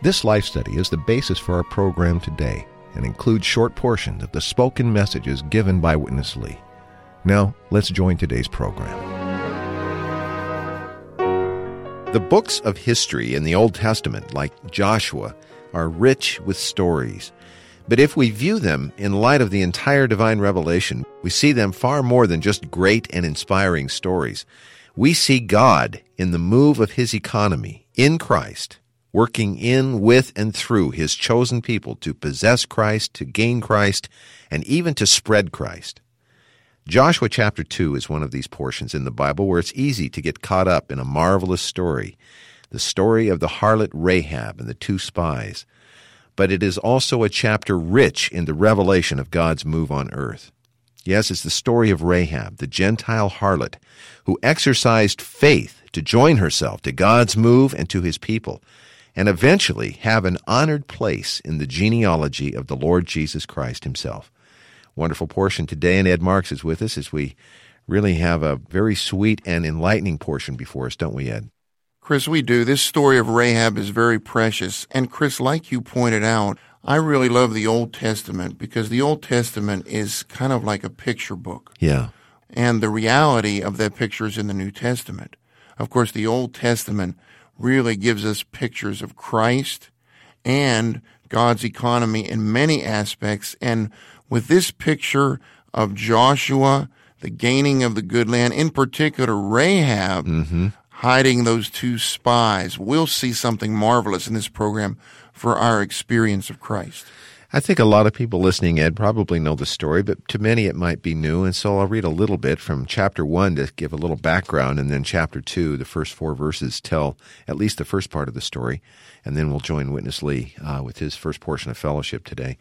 This life study is the basis for our program today and includes short portions of the spoken messages given by Witness Lee. Now, let's join today's program. The books of history in the Old Testament, like Joshua, are rich with stories. But if we view them in light of the entire divine revelation, we see them far more than just great and inspiring stories. We see God in the move of his economy in Christ, working in, with, and through his chosen people to possess Christ, to gain Christ, and even to spread Christ. Joshua chapter 2 is one of these portions in the Bible where it's easy to get caught up in a marvelous story the story of the harlot Rahab and the two spies but it is also a chapter rich in the revelation of God's move on earth. Yes, it's the story of Rahab, the Gentile harlot, who exercised faith to join herself to God's move and to his people, and eventually have an honored place in the genealogy of the Lord Jesus Christ himself. Wonderful portion today, and Ed Marks is with us as we really have a very sweet and enlightening portion before us, don't we, Ed? Chris, we do. This story of Rahab is very precious. And Chris, like you pointed out, I really love the Old Testament because the Old Testament is kind of like a picture book. Yeah. And the reality of that picture is in the New Testament. Of course, the Old Testament really gives us pictures of Christ and God's economy in many aspects. And with this picture of Joshua, the gaining of the good land, in particular Rahab, Mm-hmm. hiding those two spies. We'll see something marvelous in this program for our experience of Christ. I think a lot of people listening, Ed, probably know the story, but to many it might be new. And so I'll read a little bit from chapter 1 to give a little background, and then chapter 2, the first four verses tell at least the first part of the story. And then we'll join Witness Lee uh, with his first portion of fellowship today.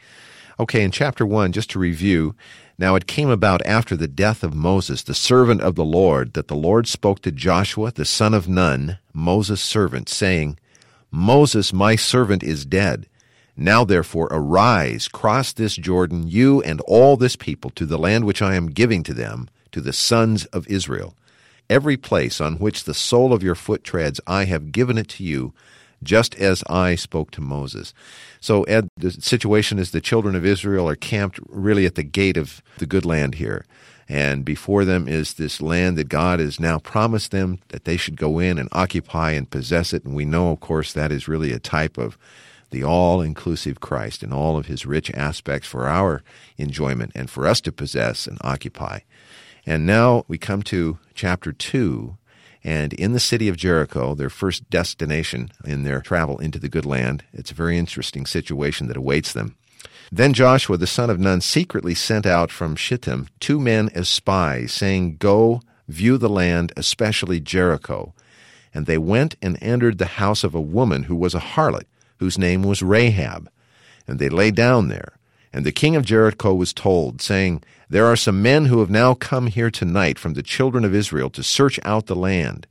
Okay, in chapter 1, just to review, now it came about after the death of Moses, the servant of the Lord, that the Lord spoke to Joshua, the son of Nun, Moses' servant, saying, Moses, my servant, is dead. Now therefore arise, cross this Jordan, you and all this people, to the land which I am giving to them, to the sons of Israel. Every place on which the sole of your foot treads, I have given it to you, just as I spoke to Moses. So, Ed, the situation is the children of Israel are camped really at the gate of the good land here. And before them is this land that God has now promised them that they should go in and occupy and possess it. And we know, of course, that is really a type of the all inclusive Christ and all of his rich aspects for our enjoyment and for us to possess and occupy. And now we come to chapter 2. And in the city of Jericho, their first destination in their travel into the good land, it's a very interesting situation that awaits them. Then Joshua the son of Nun secretly sent out from Shittim two men as spies, saying, Go view the land, especially Jericho. And they went and entered the house of a woman who was a harlot, whose name was Rahab. And they lay down there. And the king of Jericho was told, saying, There are some men who have now come here tonight from the children of Israel to search out the land.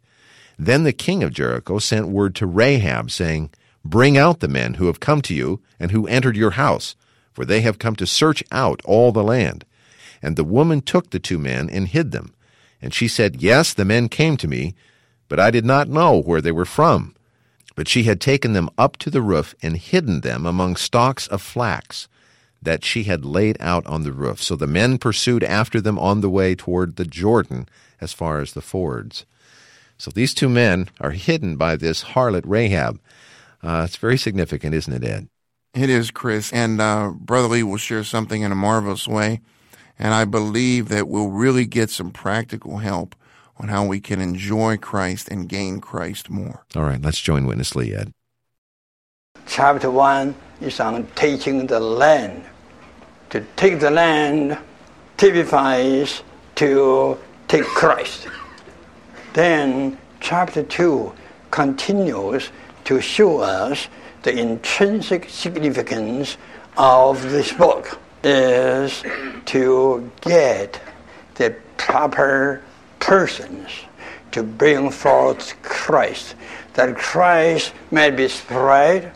Then the king of Jericho sent word to Rahab, saying, Bring out the men who have come to you and who entered your house, for they have come to search out all the land. And the woman took the two men and hid them. And she said, Yes, the men came to me, but I did not know where they were from. But she had taken them up to the roof and hidden them among stalks of flax that she had laid out on the roof. So the men pursued after them on the way toward the Jordan as far as the fords. So these two men are hidden by this harlot Rahab. Uh, it's very significant, isn't it, Ed? It is, Chris. And uh, Brother Lee will share something in a marvelous way. And I believe that we'll really get some practical help on how we can enjoy Christ and gain Christ more. All right, let's join Witness Lee, Ed. Chapter 1 is on taking the land. To take the land typifies to take Christ. Then chapter 2 continues to show us the intrinsic significance of this book is to get the proper persons to bring forth Christ, that Christ may be spread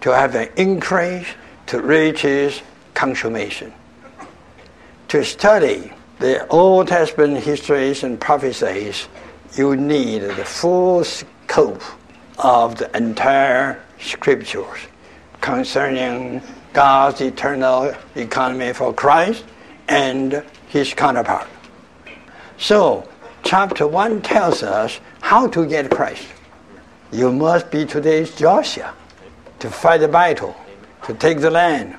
to have an increase to reach his consummation. To study the Old Testament histories and prophecies, you need the full scope of the entire scriptures concerning God's eternal economy for Christ and his counterpart. So, chapter 1 tells us how to get Christ. You must be today's Joshua to fight the battle, to take the land,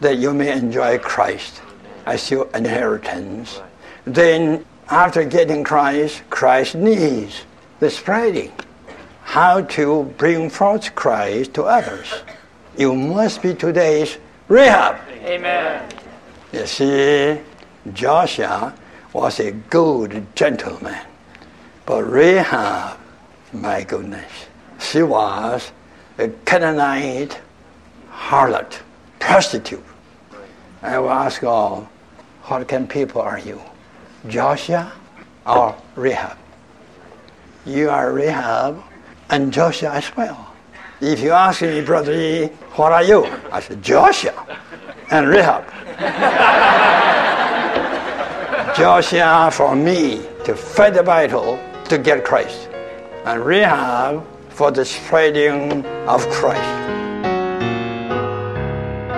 that you may enjoy Christ as your inheritance. Then, after getting Christ, Christ needs the spreading. How to bring forth Christ to others. You must be today's Rahab. Amen. You see, Joshua was a good gentleman. But Rahab, my goodness, she was a Canaanite harlot, prostitute. I will ask all, what kind of people are you? Joshua or Rahab? You are Rahab and Joshua as well. If you ask me, Brother E, what are you? I said, Joshua and Rahab. Joshua for me to fight the battle to get Christ, and Rahab for the spreading of Christ.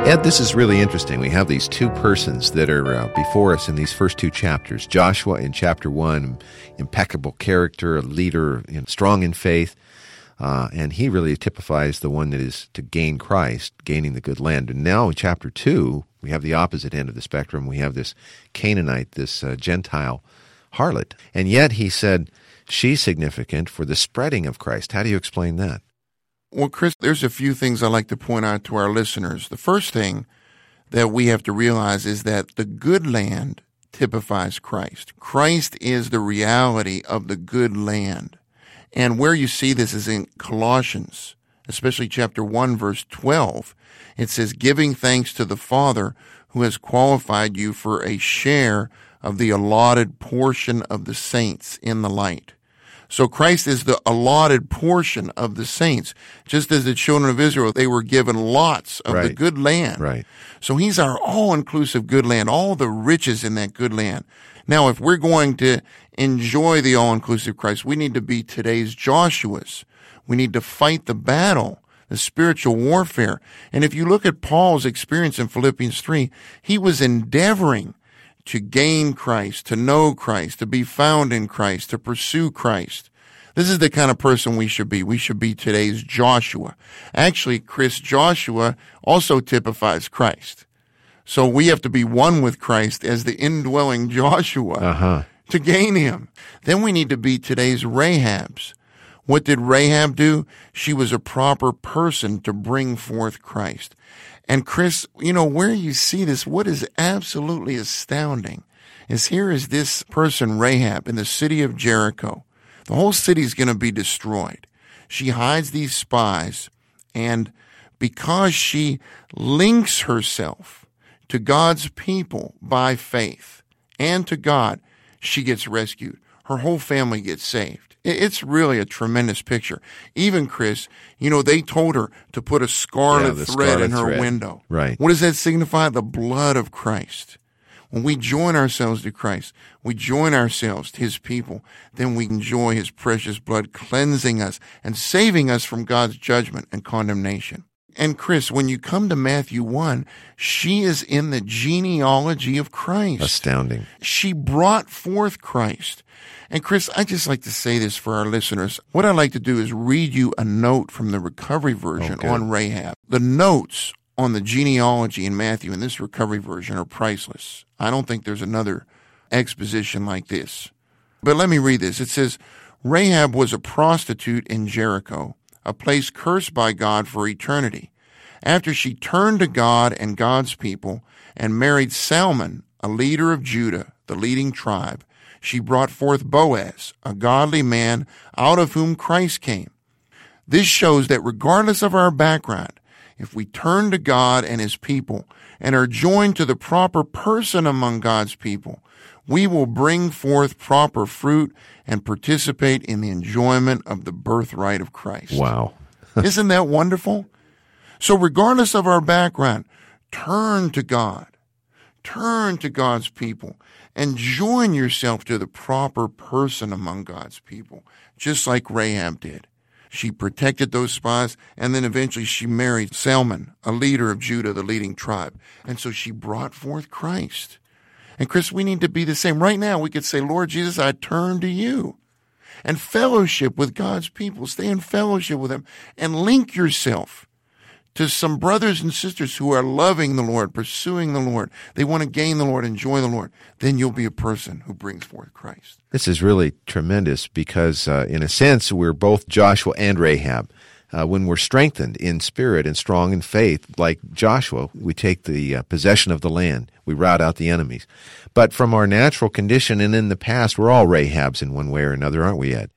Ed, this is really interesting. We have these two persons that are uh, before us in these first two chapters. Joshua in chapter one, impeccable character, a leader, you know, strong in faith. Uh, and he really typifies the one that is to gain Christ, gaining the good land. And now in chapter 2, we have the opposite end of the spectrum. We have this Canaanite, this uh, Gentile harlot. And yet he said she's significant for the spreading of Christ. How do you explain that? Well, Chris, there's a few things I like to point out to our listeners. The first thing that we have to realize is that the good land typifies Christ. Christ is the reality of the good land. And where you see this is in Colossians, especially chapter 1, verse 12. It says, giving thanks to the Father who has qualified you for a share of the allotted portion of the saints in the light. So Christ is the allotted portion of the saints. Just as the children of Israel, they were given lots of right. the good land. Right. So he's our all-inclusive good land, all the riches in that good land. Now, if we're going to enjoy the all-inclusive Christ, we need to be today's Joshuas. We need to fight the battle, the spiritual warfare. And if you look at Paul's experience in Philippians 3, he was endeavoring to gain Christ, to know Christ, to be found in Christ, to pursue Christ. This is the kind of person we should be. We should be today's Joshua. Actually, Chris Joshua also typifies Christ. So we have to be one with Christ as the indwelling Joshua Uh-huh. to gain him. Then we need to be today's Rahabs. What did Rahab do? She was a proper person to bring forth Christ. And Chris, you know, where you see this, what is absolutely astounding is here is this person, Rahab, in the city of Jericho. The whole city is going to be destroyed. She hides these spies, and because she links herself to God's people by faith and to God, she gets rescued. Her whole family gets saved. It's really a tremendous picture. Even Chris, you know, they told her to put a scarlet Yeah, thread in her thread. window. Right. What does that signify? The blood of Christ. When we join ourselves to Christ, we join ourselves to his people, then we enjoy his precious blood cleansing us and saving us from God's judgment and condemnation. And Chris, when you come to Matthew 1, she is in the genealogy of Christ. Astounding. She brought forth Christ. And Chris, I just like to say this for our listeners. What I'd like to do is read you a note from the recovery version oh, Okay. on Rahab. The notes on the genealogy in Matthew in this recovery version are priceless. I don't think there's another exposition like this. But let me read this. It says, Rahab was a prostitute in Jericho, a place cursed by God for eternity. After she turned to God and God's people and married Salmon, a leader of Judah, the leading tribe, she brought forth Boaz, a godly man out of whom Christ came. This shows that regardless of our background, if we turn to God and His people and are joined to the proper person among God's people, we will bring forth proper fruit and participate in the enjoyment of the birthright of Christ. Wow. Isn't that wonderful? So regardless of our background, turn to God. Turn to God's people and join yourself to the proper person among God's people, just like Rahab did. She protected those spies, and then eventually she married Salmon, a leader of Judah, the leading tribe. And so she brought forth Christ. And Chris, we need to be the same. Right now, we could say, Lord Jesus, I turn to you. And fellowship with God's people. Stay in fellowship with them and link yourself to some brothers and sisters who are loving the Lord, pursuing the Lord, they want to gain the Lord, enjoy the Lord, then you'll be a person who brings forth Christ. This is really tremendous because, uh, in a sense, we're both Joshua and Rahab. Uh, when we're strengthened in spirit and strong in faith, like Joshua, we take the uh, possession of the land. We rout out the enemies. But from our natural condition and in the past, we're all Rahabs in one way or another, aren't we, Ed?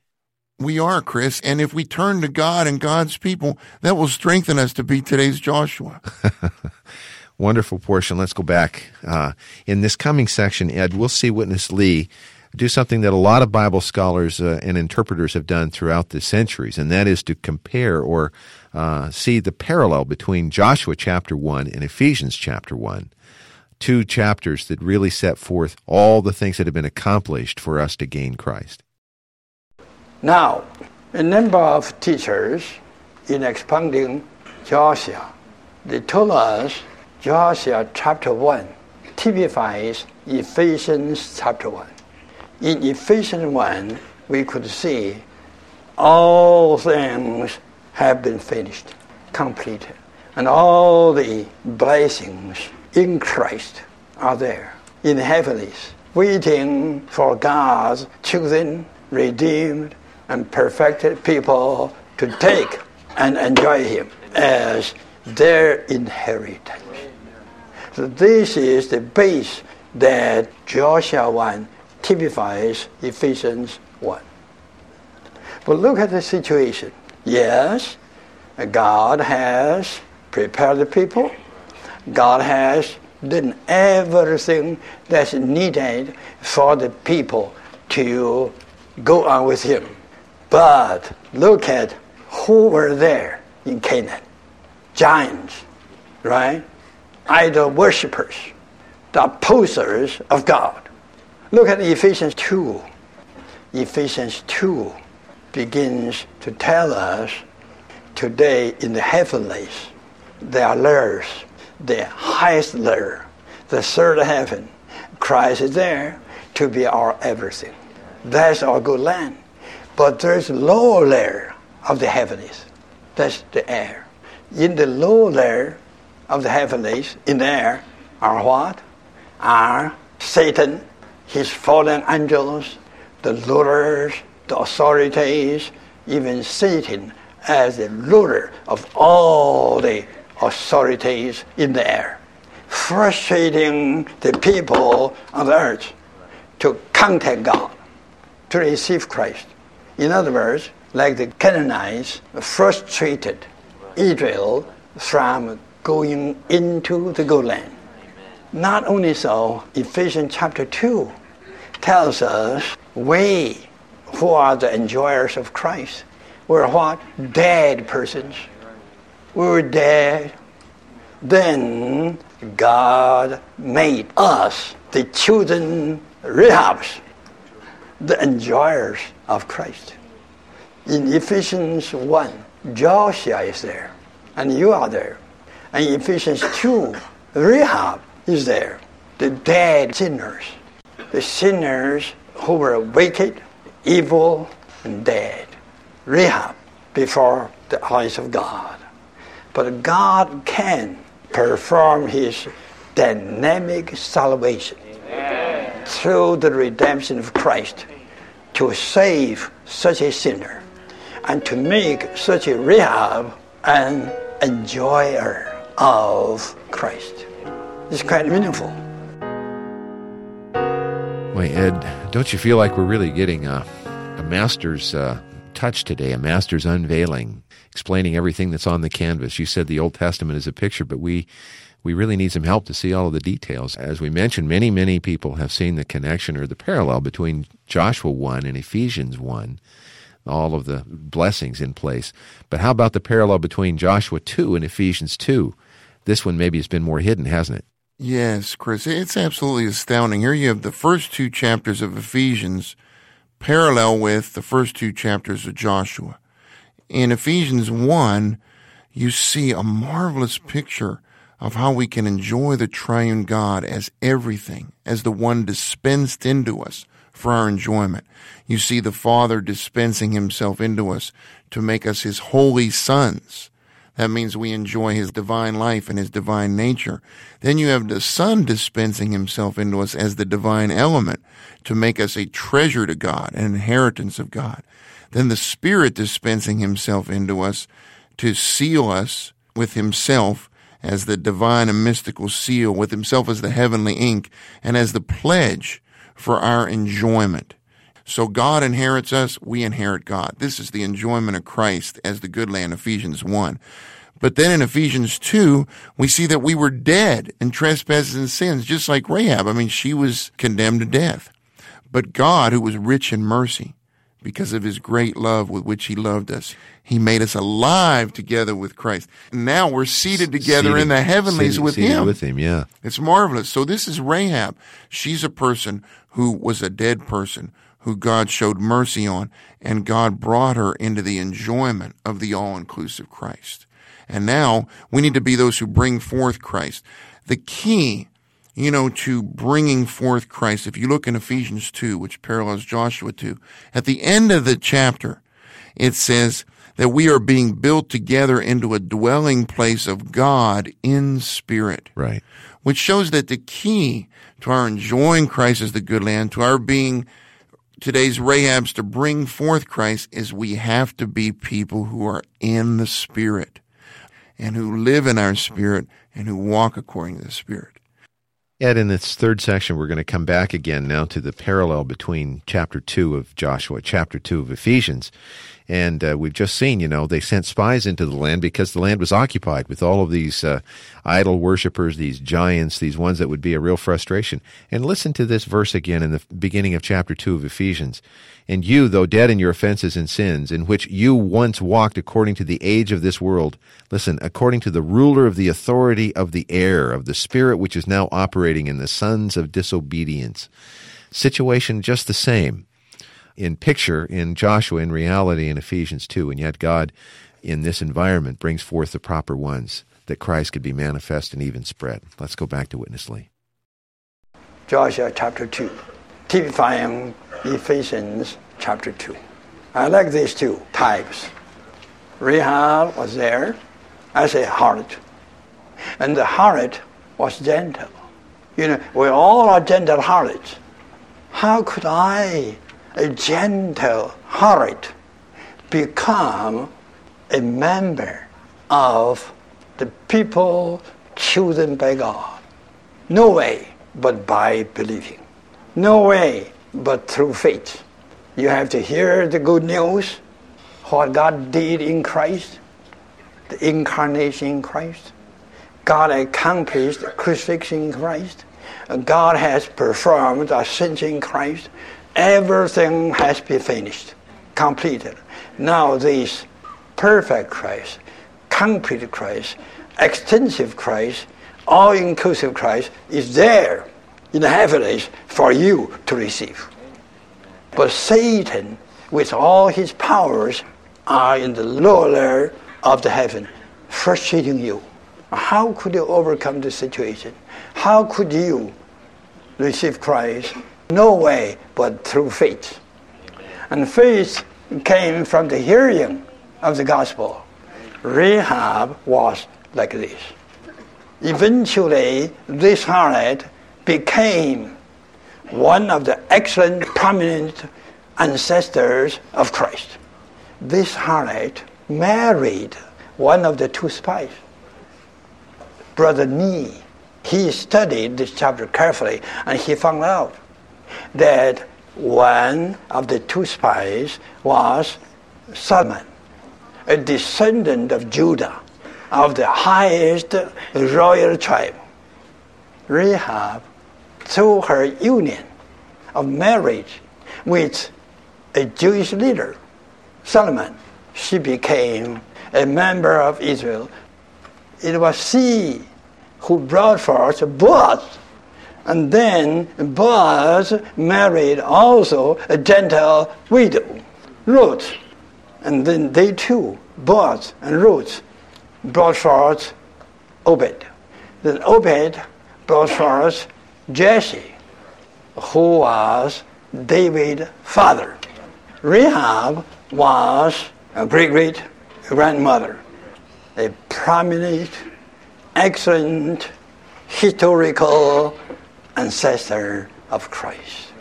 We are, Chris. And if we turn to God and God's people, that will strengthen us to be today's Joshua. Wonderful portion. Let's go back. Uh, in this coming section, Ed, we'll see Witness Lee do something that a lot of Bible scholars uh, and interpreters have done throughout the centuries, and that is to compare or uh, see the parallel between Joshua chapter 1 and Ephesians chapter 1. Two chapters that really set forth all the things that have been accomplished for us to gain Christ. Now, a number of teachers in expounding Joshua, they told us Joshua chapter 1 typifies Ephesians chapter 1. In Ephesians 1, we could see all things have been finished, completed, and all the blessings in Christ are there in the heavens, waiting for God's chosen, redeemed, and perfected people to take and enjoy Him as their inheritance. So this is the base that Joshua 1 typifies Ephesians 1. But look at the situation. Yes, God has prepared the people. God has done everything that's needed for the people to go on with Him. But look at who were there in Canaan giants, right? Idol worshippers, the opposers of God. Look at Ephesians 2. Ephesians 2 begins to tell us today in the heavenlies, there are layers, the highest layer, the third heaven. Christ is there to be our everything. That's our good land. But there's lower layer of the heavenlies. That's the air. In the lower layer of the heavenlies, in the air, are what? Are Satan, his fallen angels, the rulers, the authorities, even Satan as the ruler of all the authorities in the air, frustrating the people on the earth to contact God, to receive Christ. In other words, like the Canaanites frustrated Israel from going into the good land. Not only so, Ephesians chapter 2 tells us we who are the enjoyers of Christ were what? Dead persons. We were dead. Then God made us the children Rahabs, the enjoyers of Christ. In Ephesians 1, Joshua is there, and you are there. And in Ephesians 2, Rahab is there, the dead sinners, the sinners who were wicked, evil, and dead. Rahab before the eyes of God. But God can perform his dynamic salvation Amen. through the redemption of Christ to save such a sinner and to make such a Rahab an enjoyer of Christ. It's quite meaningful. Wait, Ed, don't you feel like we're really getting a, a master's uh, touch today, a master's unveiling, explaining everything that's on the canvas. You said the Old Testament is a picture, but we we really need some help to see all of the details. As we mentioned, many, many people have seen the connection or the parallel between Joshua 1 and Ephesians 1, all of the blessings in place. But how about the parallel between Joshua 2 and Ephesians 2? This one maybe has been more hidden, hasn't it? Yes, Chris, it's absolutely astounding. Here you have the first two chapters of Ephesians parallel with the first two chapters of Joshua. In Ephesians 1, you see a marvelous picture of how we can enjoy the triune God as everything, as the one dispensed into us for our enjoyment. You see the Father dispensing himself into us to make us his holy sons that means we enjoy his divine life and his divine nature. Then you have the Son dispensing himself into us as the divine element to make us a treasure to God, an inheritance of God. Then the Spirit dispensing himself into us to seal us with himself as the divine and mystical seal, with himself as the heavenly ink, and as the pledge for our enjoyment. So God inherits us, we inherit God. This is the enjoyment of Christ as the good land, Ephesians 1. But then in Ephesians 2, we see that we were dead in trespasses and sins, just like Rahab. I mean, she was condemned to death. But God, who was rich in mercy, because of his great love with which he loved us. He made us alive together with Christ. And now we're seated together Seated- in the heavenlies seated- with seated him. With him, yeah. It's marvelous. So this is Rahab. She's a person who was a dead person who God showed mercy on and God brought her into the enjoyment of the all-inclusive Christ. And now we need to be those who bring forth Christ. The key, you know, to bringing forth Christ, if you look in Ephesians 2, which parallels Joshua 2, at the end of the chapter, it says that we are being built together into a dwelling place of God in spirit Right. which shows that the key to our enjoying Christ as the good land, to our being today's Rahabs to bring forth Christ, is we have to be people who are in the Spirit and who live in our Spirit and who walk according to the Spirit. Ed, in this third section, we're going to come back again now to the parallel between chapter 2 of Joshua, chapter 2 of Ephesians. And uh, we've just seen, you know, they sent spies into the land because the land was occupied with all of these uh, idol worshippers, these giants, these ones that would be a real frustration. And listen to this verse again in the beginning of chapter 2 of Ephesians. And you, though dead in your offenses and sins, in which you once walked according to the age of this world, listen, according to the ruler of the authority of the air, of the spirit which is now operating in the sons of disobedience. Situation just the same in picture in Joshua, in reality in Ephesians 2. And yet God, in this environment, brings forth the proper ones that Christ could be manifest and even spread. Let's go back to Witness Lee. Joshua chapter 2, typifying Ephesians chapter 2. I like these two types. Rahab was there as a harlot, and the harlot was Gentile. You know, we all are Gentile harlots. How could I, a Gentile heart become a member of the people chosen by God? No way but by believing. No way but through faith. You have to hear the good news, what God did in Christ, the incarnation in Christ. God accomplished the crucifixion in Christ. God has performed the ascension in Christ. Everything has been finished, completed. Now this perfect Christ, complete Christ, extensive Christ, all-inclusive Christ is there in the heavens for you to receive. But Satan, with all his powers, are in the lower layer of the heaven, frustrating you. How could you overcome the situation? How could you receive Christ? No way but through faith. And faith came from the hearing of the gospel. Rahab was like this. Eventually, this harlot became one of the excellent, prominent ancestors of Christ. This harlot married one of the two spies, Brother Nee. He studied this chapter carefully and he found out that one of the two spies was Solomon, a descendant of Judah, of the highest royal tribe. Rahab, through her union of marriage with a Jewish leader, Solomon, she became a member of Israel. It was she who brought forth Boaz. And then Boaz married also a Gentile widow, Ruth. And then they too, Boaz and Ruth, brought forth Obed. Then Obed brought forth Jesse, who was David's father. Rahab was a great great grandmother, a prominent, excellent historical ancestor of Christ.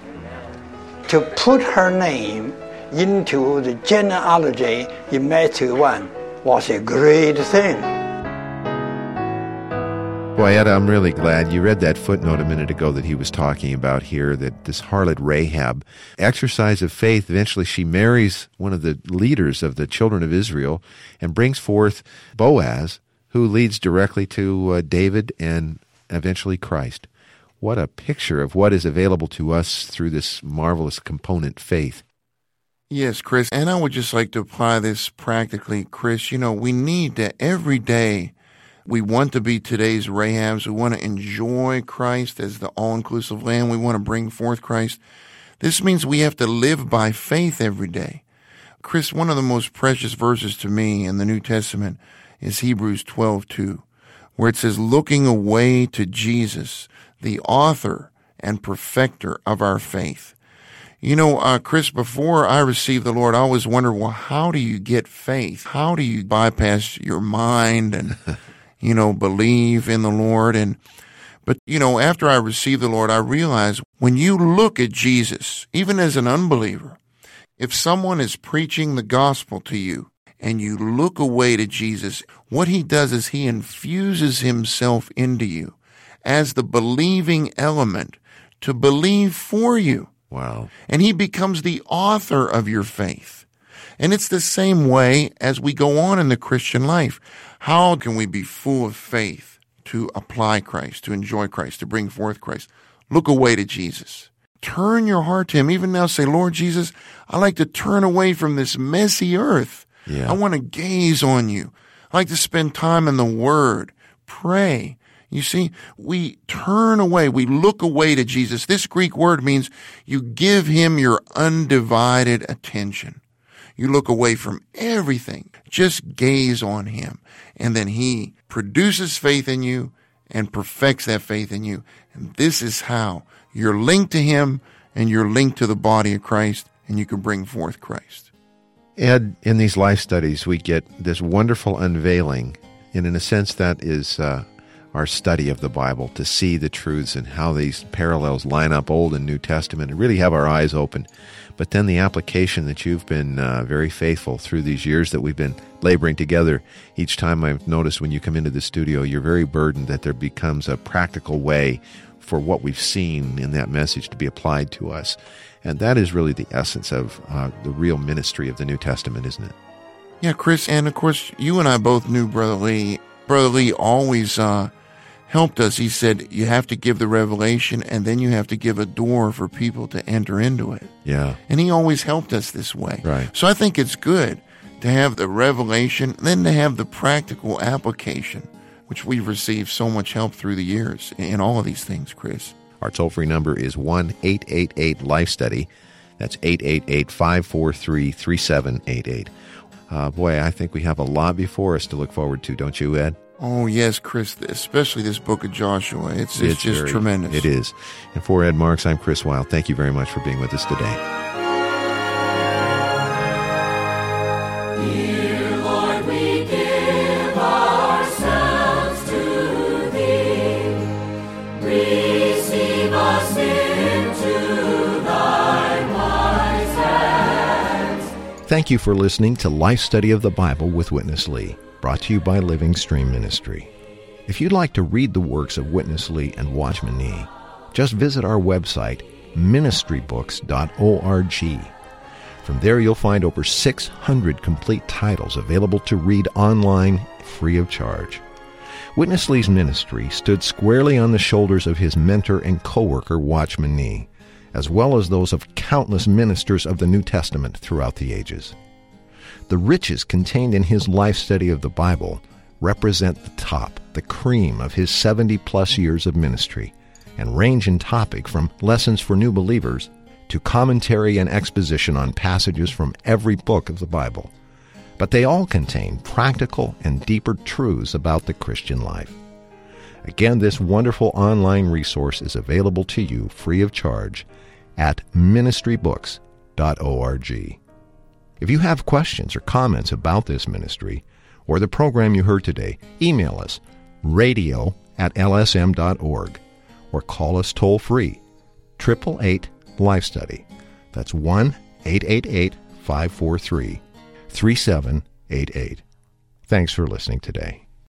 To put her name into the genealogy in Matthew 1 was a great thing. Boy, Ed, I'm really glad you read that footnote a minute ago that he was talking about here that this harlot Rahab, exercise of faith, eventually she marries one of the leaders of the children of Israel and brings forth Boaz, who leads directly to uh, David and eventually Christ. What a picture of what is available to us through this marvelous component faith. Yes, Chris. And I would just like to apply this practically, Chris. You know, we need to every day we want to be today's Rahabs. We want to enjoy Christ as the all inclusive land. We want to bring forth Christ. This means we have to live by faith every day. Chris, one of the most precious verses to me in the New Testament is Hebrews 12 2, where it says, looking away to Jesus, the author and perfecter of our faith. You know, uh, Chris, before I received the Lord, I always wondered, well, how do you get faith? How do you bypass your mind and you know, believe in the Lord. And, but, you know, after I received the Lord, I realized when you look at Jesus, even as an unbeliever, if someone is preaching the gospel to you and you look away to Jesus, what he does is he infuses himself into you as the believing element to believe for you. Wow. And he becomes the author of your faith. And it's the same way as we go on in the Christian life. How can we be full of faith to apply Christ, to enjoy Christ, to bring forth Christ? Look away to Jesus. Turn your heart to Him. Even now, say, Lord Jesus, I like to turn away from this messy earth. Yeah. I want to gaze on you. I like to spend time in the Word, pray. You see, we turn away, we look away to Jesus. This Greek word means you give Him your undivided attention. You look away from everything. Just gaze on Him. And then He produces faith in you and perfects that faith in you. And this is how you're linked to Him and you're linked to the body of Christ and you can bring forth Christ. Ed, in these life studies, we get this wonderful unveiling, and in a sense, that is uh, our study of the Bible to see the truths and how these parallels line up, Old and New Testament, and really have our eyes open. But then the application that you've been uh, very faithful through these years that we've been laboring together, each time I've noticed when you come into the studio, you're very burdened that there becomes a practical way for what we've seen in that message to be applied to us. And that is really the essence of uh, the real ministry of the New Testament, isn't it? Yeah, Chris, and of course, you and I both knew Brother Lee. Brother Lee always uh, helped us. He said, You have to give the revelation, and then you have to give a door for people to enter into it. Yeah. And he always helped us this way. Right. So I think it's good to have the revelation, then to have the practical application, which we've received so much help through the years in all of these things, Chris. Our toll free number is 1 888 Life Study. That's 888 543 3788. Uh, boy, I think we have a lot before us to look forward to, don't you, Ed? Oh, yes, Chris, especially this book of Joshua. It's, it's, just very- tremendous. It is. And for Ed Marks, I'm Chris Wilde. Thank you very much for being with us today. Thank you for listening to Life Study of the Bible with Witness Lee, brought to you by Living Stream Ministry. If you'd like to read the works of Witness Lee and Watchman Nee, just visit our website, ministrybooks.org. From there, you'll find over 600 complete titles available to read online free of charge. Witness Lee's ministry stood squarely on the shoulders of his mentor and co-worker Watchman Nee, as well as those of countless ministers of the New Testament throughout the ages. The riches contained in his life study of the Bible represent the top, the cream of his 70 plus years of ministry, and range in topic from lessons for new believers to commentary and exposition on passages from every book of the Bible. But they all contain practical and deeper truths about the Christian life. Again, this wonderful online resource is available to you free of charge at ministrybooks.org. If you have questions or comments about this ministry or the program you heard today, email us radio at lsm.org or call us toll free 888 Life Study. That's 1 888 543 3788. Thanks for listening today.